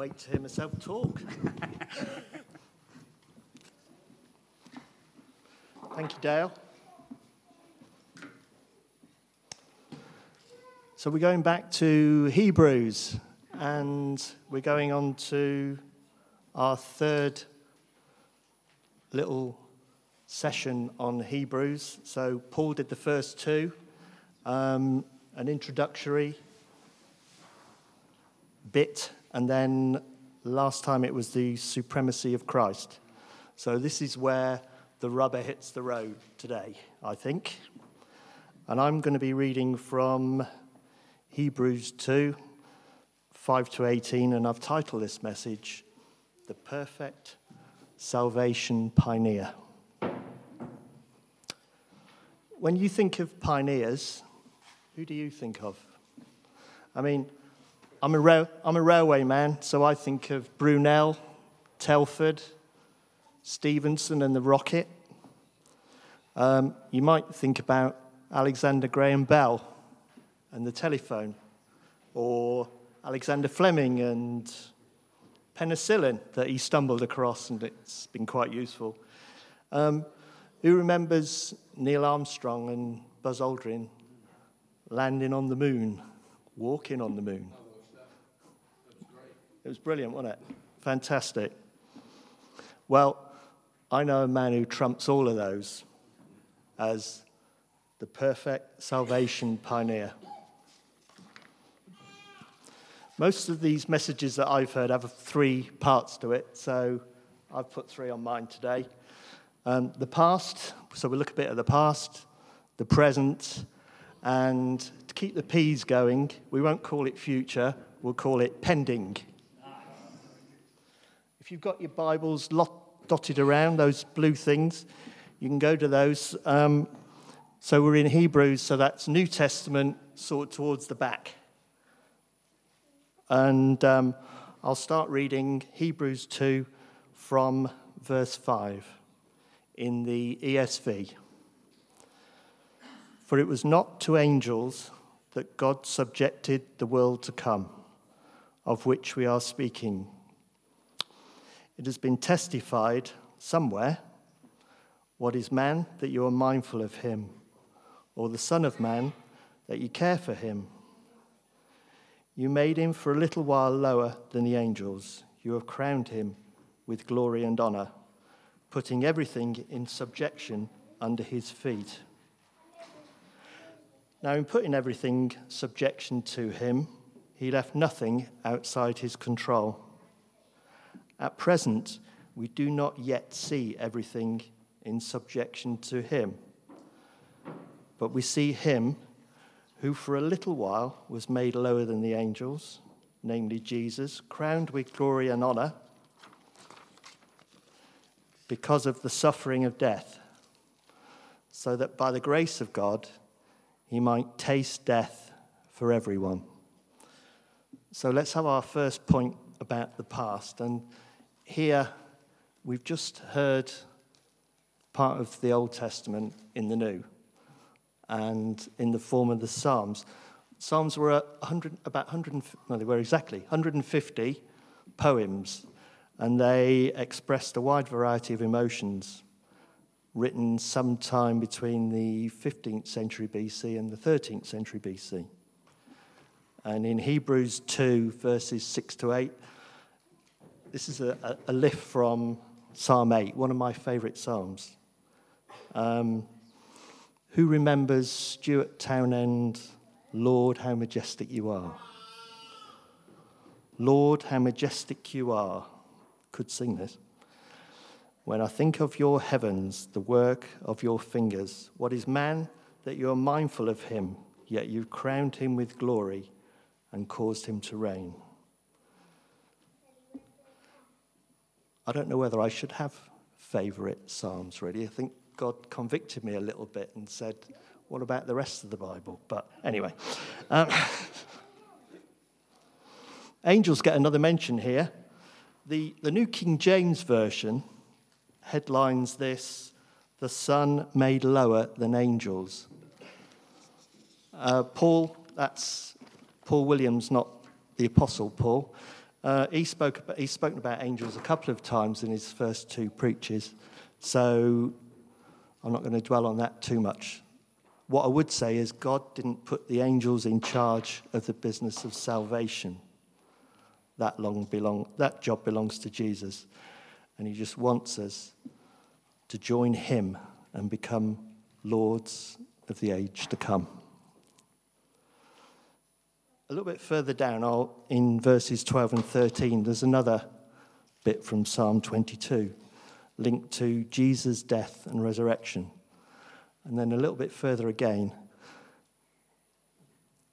wait to hear myself talk. Thank you, Dale. So we're going back to Hebrews and we're going on to our third little session on Hebrews. So Paul did the first two, um, an introductory bit, and then last time it was the supremacy of Christ. So this is where the rubber hits the road today, I think. And I'm going to be reading from Hebrews 2 5 to 18, and I've titled this message, The Perfect Salvation Pioneer. When you think of pioneers, who do you think of? I mean, I'm a, I'm a railway man, so I think of Brunel, Telford, Stephenson, and the rocket. Um, you might think about Alexander Graham Bell and the telephone, or Alexander Fleming and penicillin that he stumbled across, and it's been quite useful. Um, who remembers Neil Armstrong and Buzz Aldrin landing on the moon, walking on the moon? It was brilliant, wasn't it? Fantastic. Well, I know a man who trumps all of those as the perfect salvation pioneer. Most of these messages that I've heard have three parts to it, so I've put three on mine today. Um, the past, so we'll look a bit at the past, the present, and to keep the P's going, we won't call it future, we'll call it pending. If you've got your Bibles lot, dotted around, those blue things, you can go to those. Um, so we're in Hebrews, so that's New Testament, sort towards the back. And um, I'll start reading Hebrews 2 from verse 5 in the ESV. For it was not to angels that God subjected the world to come, of which we are speaking. It has been testified somewhere what is man that you are mindful of him, or the Son of Man that you care for him? You made him for a little while lower than the angels. You have crowned him with glory and honor, putting everything in subjection under his feet. Now, in putting everything subjection to him, he left nothing outside his control. At present, we do not yet see everything in subjection to him, but we see him who for a little while was made lower than the angels, namely Jesus, crowned with glory and honor because of the suffering of death, so that by the grace of God he might taste death for everyone. So let's have our first point about the past. And here we've just heard part of the Old Testament in the New and in the form of the Psalms. Psalms were 100, about 100, no, they were exactly 150 poems, and they expressed a wide variety of emotions written sometime between the 15th century BC and the 13th century BC. And in Hebrews 2, verses 6 to 8, this is a, a, lift from Psalm 8, one of my favourite Psalms. Um, who remembers Stuart Townend, Lord, how majestic you are? Lord, how majestic you are. Could sing this. When I think of your heavens, the work of your fingers, what is man that you are mindful of him, yet you've crowned him with glory and caused him to reign? I don't know whether I should have favorite Psalms, really. I think God convicted me a little bit and said, What about the rest of the Bible? But anyway. Um, angels get another mention here. The, the New King James Version headlines this The Son made lower than angels. Uh, Paul, that's Paul Williams, not the Apostle Paul. Uh, he, spoke he's spoken about angels a couple of times in his first two preaches, so I'm not going to dwell on that too much. What I would say is God didn't put the angels in charge of the business of salvation. That, long belong, that job belongs to Jesus. And he just wants us to join him and become lords of the age to come. A little bit further down, I'll, in verses 12 and 13, there's another bit from Psalm 22 linked to Jesus' death and resurrection. And then a little bit further again,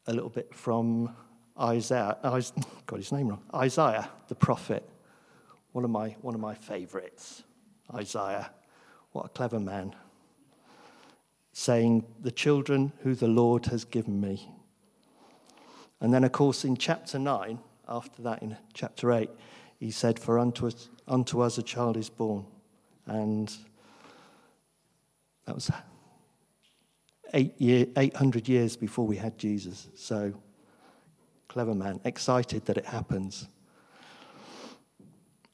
a little bit from Isaiah, got his name wrong, Isaiah, the prophet, one of my, one of my favorites. Isaiah, what a clever man, saying, The children who the Lord has given me. And then, of course, in chapter 9, after that, in chapter 8, he said, For unto us, unto us a child is born. And that was eight year, 800 years before we had Jesus. So, clever man, excited that it happens.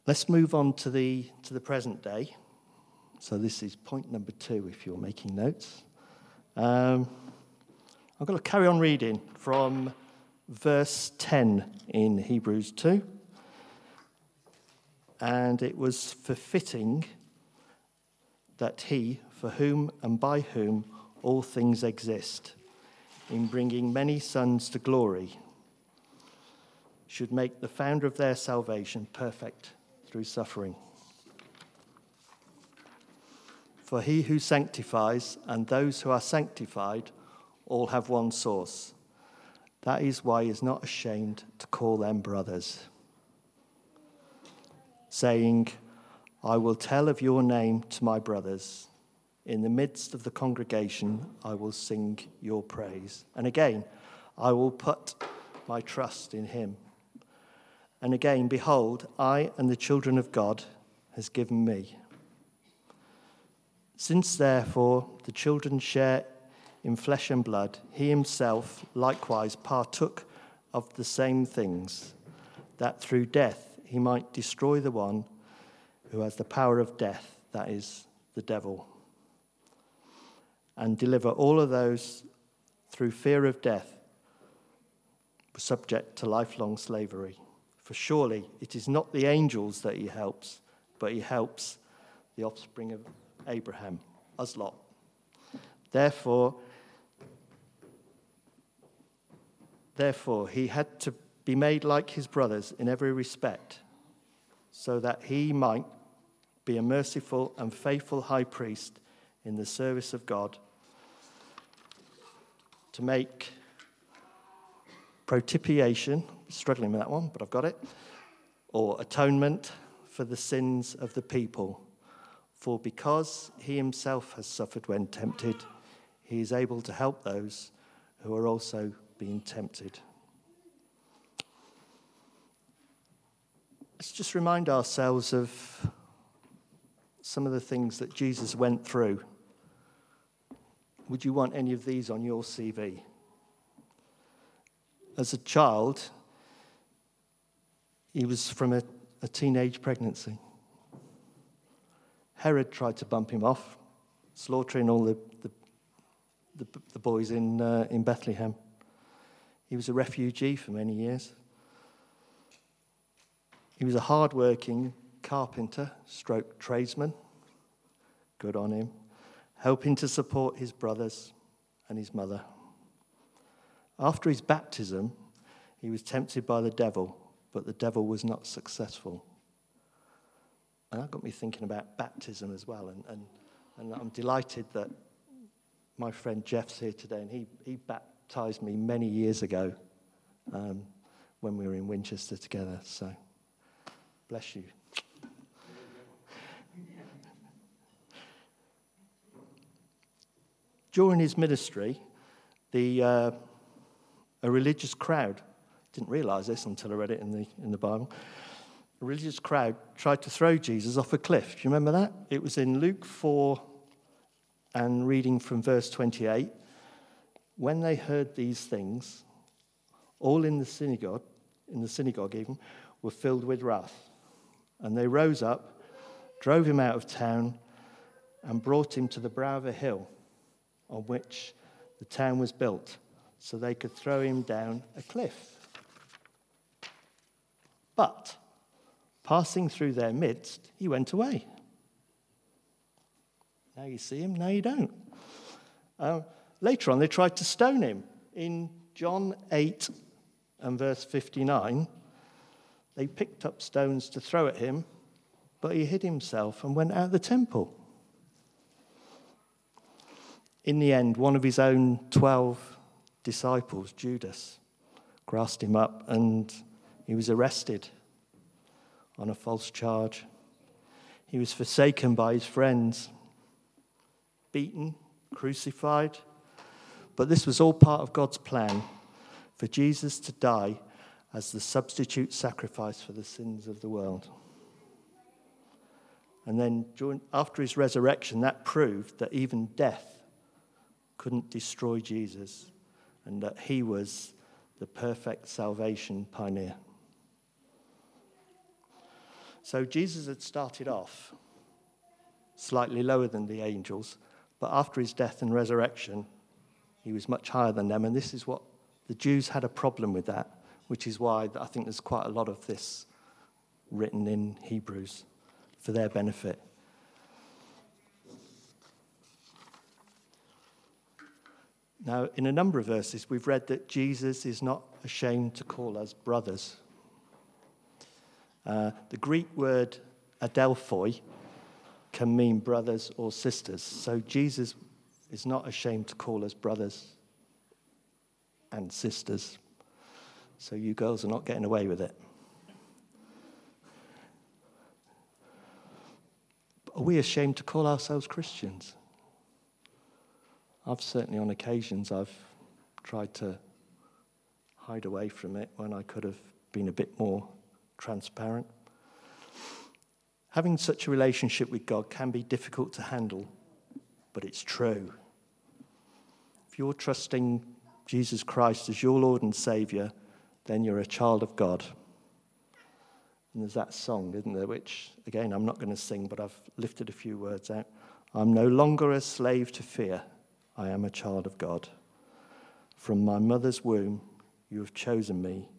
Let's move on to the, to the present day. So, this is point number two if you're making notes. Um, I'm going to carry on reading from verse 10 in Hebrews 2. And it was for fitting that he, for whom and by whom all things exist, in bringing many sons to glory, should make the founder of their salvation perfect through suffering. For he who sanctifies and those who are sanctified all have one source. That is why he is not ashamed to call them brothers, saying, I will tell of your name to my brothers. In the midst of the congregation, I will sing your praise. And again, I will put my trust in him. And again, behold, I and the children of God has given me. Since therefore the children share in flesh and blood, he himself likewise partook of the same things, that through death he might destroy the one who has the power of death, that is, the devil, and deliver all of those through fear of death subject to lifelong slavery. For surely it is not the angels that he helps, but he helps the offspring of Abraham, us lot. Therefore, therefore, he had to be made like his brothers in every respect, so that he might be a merciful and faithful high priest in the service of God to make propitiation, struggling with that one, but I've got it, or atonement for the sins of the people. For because he himself has suffered when tempted, he is able to help those who are also being tempted. Let's just remind ourselves of some of the things that Jesus went through. Would you want any of these on your CV? As a child, he was from a, a teenage pregnancy. Herod tried to bump him off, slaughtering all the, the, the, the boys in, uh, in Bethlehem. He was a refugee for many years. He was a hard-working carpenter, stroke tradesman. Good on him. Helping to support his brothers and his mother. After his baptism, he was tempted by the devil, but the devil was not successful. And that got me thinking about baptism as well. And, and, and I'm delighted that my friend Jeff's here today, and he, he baptized me many years ago um, when we were in Winchester together. So, bless you. During his ministry, the, uh, a religious crowd, didn't realize this until I read it in the, in the Bible, a religious crowd tried to throw Jesus off a cliff. Do you remember that? It was in Luke 4 and reading from verse 28. When they heard these things, all in the synagogue, in the synagogue even, were filled with wrath. And they rose up, drove him out of town, and brought him to the brow of a hill on which the town was built, so they could throw him down a cliff. But, passing through their midst, he went away. Now you see him, now you don't. Uh, later on, they tried to stone him. In John 8 and verse 59, they picked up stones to throw at him, but he hid himself and went out of the temple. In the end, one of his own 12 disciples, Judas, grasped him up and he was arrested on a false charge. He was forsaken by his friends, beaten, crucified. But this was all part of God's plan for Jesus to die as the substitute sacrifice for the sins of the world. And then, after his resurrection, that proved that even death couldn't destroy Jesus and that he was the perfect salvation pioneer. So, Jesus had started off slightly lower than the angels, but after his death and resurrection, he was much higher than them. And this is what the Jews had a problem with that which is why I think there's quite a lot of this written in Hebrews for their benefit. Now, in a number of verses, we've read that Jesus is not ashamed to call us brothers. Uh, the Greek word adelphoi can mean brothers or sisters. So Jesus is not ashamed to call us brothers and sisters. So you girls are not getting away with it. Are we ashamed to call ourselves Christians? I've certainly, on occasions, I've tried to hide away from it when I could have been a bit more transparent. Having such a relationship with God can be difficult to handle, but it's true. If you're trusting Jesus Christ as your Lord and Savior, then you're a child of God. And there's that song, isn't there, which, again, I'm not going to sing, but I've lifted a few words out. I'm no longer a slave to fear, I am a child of God. From my mother's womb, you have chosen me.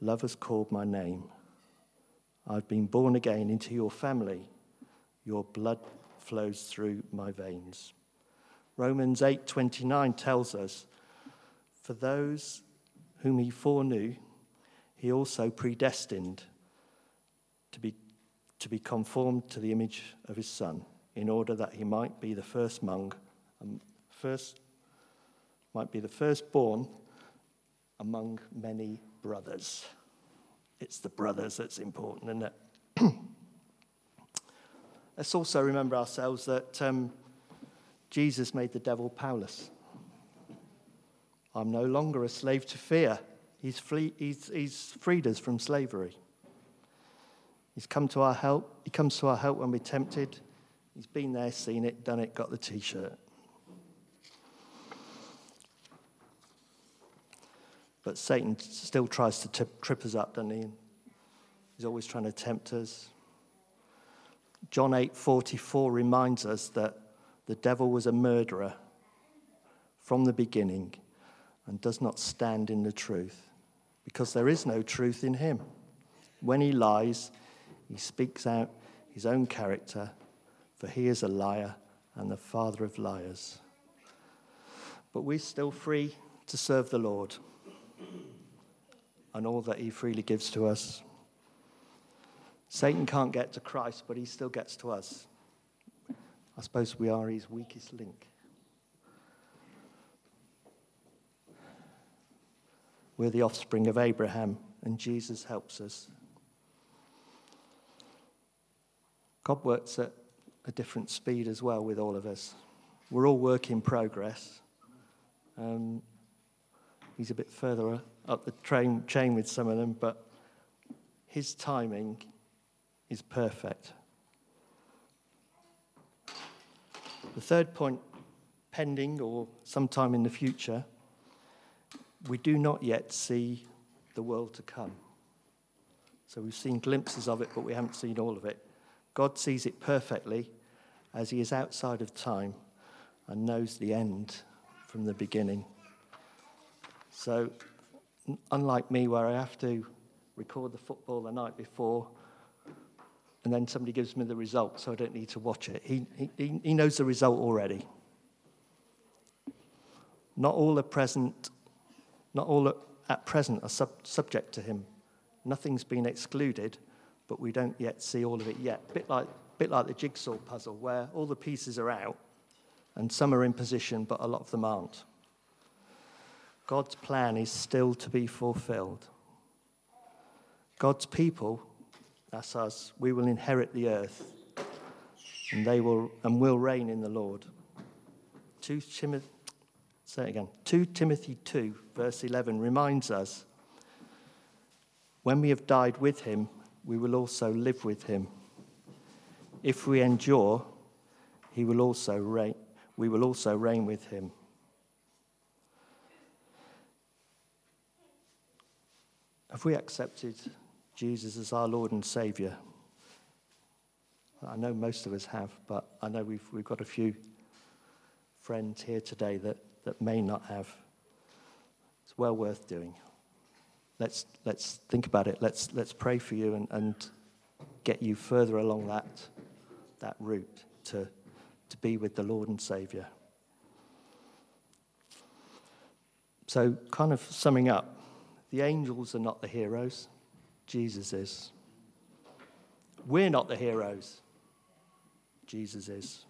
Love has called my name. I've been born again into your family. Your blood flows through my veins. Romans 8:29 tells us, for those whom he foreknew, he also predestined to be, to be conformed to the image of his Son, in order that he might be the first among, um, first, might be the firstborn among many brothers. It's the brothers that's important, isn't it? Let's also remember ourselves that um, Jesus made the devil powerless. I'm no longer a slave to fear. He's, free, he's, he's freed us from slavery. He's come to our help. He comes to our help when we're tempted. He's been there, seen it, done it, got the t shirt. But Satan still tries to tip, trip us up, doesn't he? He's always trying to tempt us. John 8:44 reminds us that the devil was a murderer from the beginning and does not stand in the truth, because there is no truth in him. When he lies, he speaks out his own character, for he is a liar and the father of liars. But we're still free to serve the Lord and all that he freely gives to us. Satan can't get to Christ, but he still gets to us. I suppose we are his weakest link. We're the offspring of Abraham, and Jesus helps us. God works at a different speed as well with all of us. We're all work in progress. Um, he's a bit further up the train, chain with some of them, but his timing is perfect. The third point, pending or sometime in the future, we do not yet see the world to come. So we've seen glimpses of it, but we haven't seen all of it. God sees it perfectly as he is outside of time and knows the end from the beginning. So, unlike me, where I have to record the football the night before and then somebody gives me the result, so I don't need to watch it, he, he, he knows the result already. Not all are present, not all at present are sub- subject to him. Nothing's been excluded, but we don't yet see all of it yet. Bit like, bit like the jigsaw puzzle, where all the pieces are out and some are in position, but a lot of them aren't. God's plan is still to be fulfilled. God's people, that's us, we will inherit the earth and they will and will reign in the Lord. 2 Timothy, say it again. 2 Timothy 2, verse 11 reminds us when we have died with him, we will also live with him. If we endure, he will also reign, we will also reign with him. Have we accepted Jesus as our Lord and Saviour? I know most of us have, but I know we've, we've got a few friends here today that, that may not have. It's well worth doing. Let's, let's think about it. Let's, let's pray for you and, and get you further along that, that route to, to be with the Lord and Saviour. So, kind of summing up, the angels are not the heroes, Jesus is. We're not the heroes, Jesus is.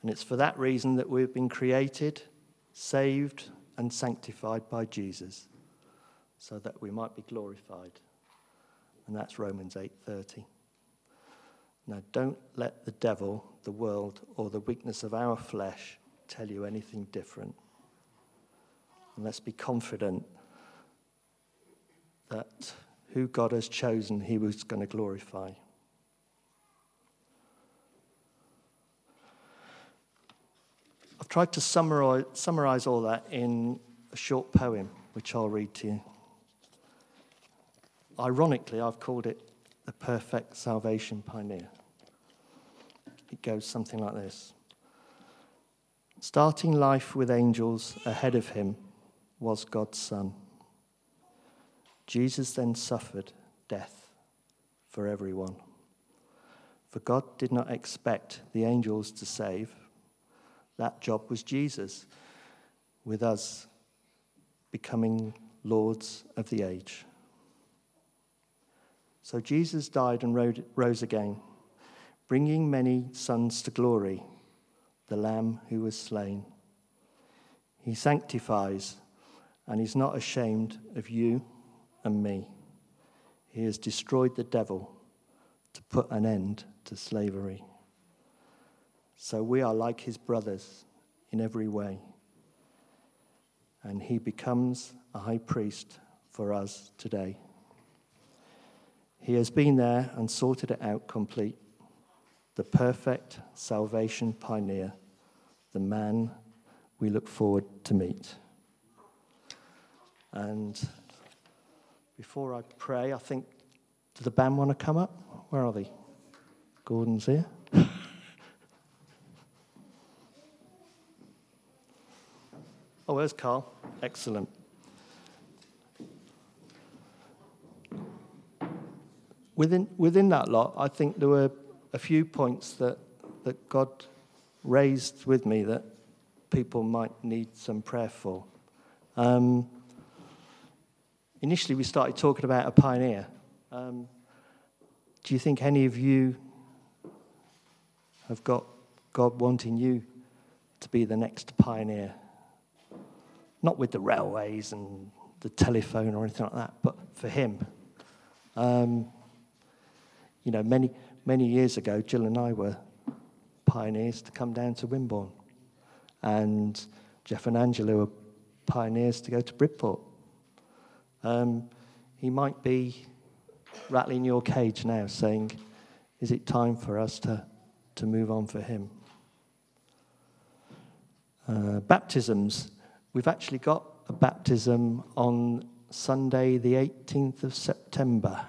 And it's for that reason that we've been created, saved, and sanctified by Jesus, so that we might be glorified. And that's Romans 8:30. Now don't let the devil, the world, or the weakness of our flesh tell you anything different. And let's be confident that who God has chosen, he was going to glorify. I've tried to summarize, summarize all that in a short poem, which I'll read to you. Ironically, I've called it The Perfect Salvation Pioneer. It goes something like this Starting life with angels ahead of him was God's Son. Jesus then suffered death for everyone. For God did not expect the angels to save. That job was Jesus, with us becoming lords of the age. So Jesus died and rose again, bringing many sons to glory, the Lamb who was slain. He sanctifies and is not ashamed of you and me. He has destroyed the devil to put an end to slavery. So we are like his brothers in every way. And he becomes a high priest for us today. He has been there and sorted it out complete. The perfect salvation pioneer, the man we look forward to meet. And before I pray, I think, do the band want to come up? Where are they? Gordon's here. oh, where's Carl? Excellent. Within, within that lot, I think there were a few points that, that God raised with me that people might need some prayer for. Um, initially we started talking about a pioneer. Um, do you think any of you have got God wanting you to be the next pioneer? Not with the railways and the telephone or anything like that, but for Him. Um, you know, many, many years ago, Jill and I were pioneers to come down to Wimborne. And Jeff and Angela were pioneers to go to Bridport. Um, he might be rattling your cage now, saying, Is it time for us to, to move on for him? Uh, baptisms. We've actually got a baptism on Sunday, the 18th of September.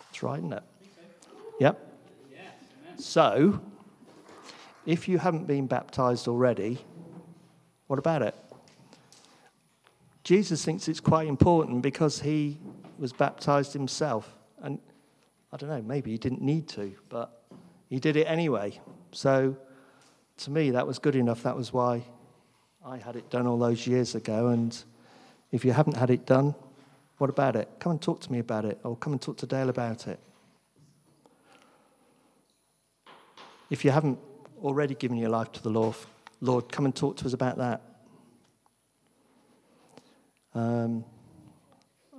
That's right, isn't it? Yep. So, if you haven't been baptized already, what about it? Jesus thinks it's quite important because he was baptized himself. And I don't know, maybe he didn't need to, but he did it anyway. So to me, that was good enough. That was why I had it done all those years ago. And if you haven't had it done, what about it? Come and talk to me about it, or come and talk to Dale about it. If you haven't already given your life to the Lord, Lord, come and talk to us about that. Um,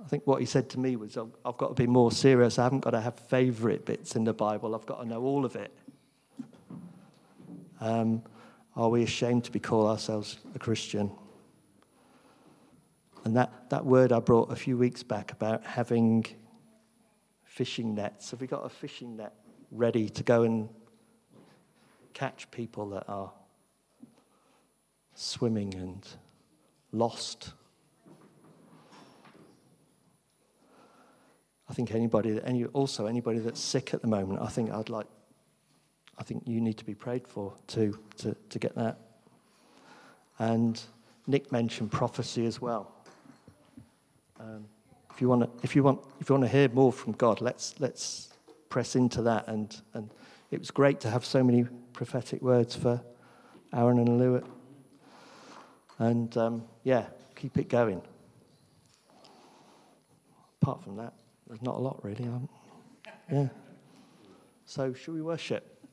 I think what he said to me was, I've, got to be more serious. I haven't got to have favourite bits in the Bible. I've got to know all of it. Um, are we ashamed to be called ourselves a Christian? And that, that word I brought a few weeks back about having fishing nets. Have we got a fishing net ready to go and catch people that are swimming and lost? I think anybody, any, also anybody that's sick at the moment, I think I'd like, I think you need to be prayed for too, to, to get that. And Nick mentioned prophecy as well. Um, if you want to, if you want, if you want to hear more from God, let's let's press into that. And and it was great to have so many prophetic words for Aaron and Lewitt. And um, yeah, keep it going. Apart from that, there's not a lot really. Um, yeah. So, should we worship?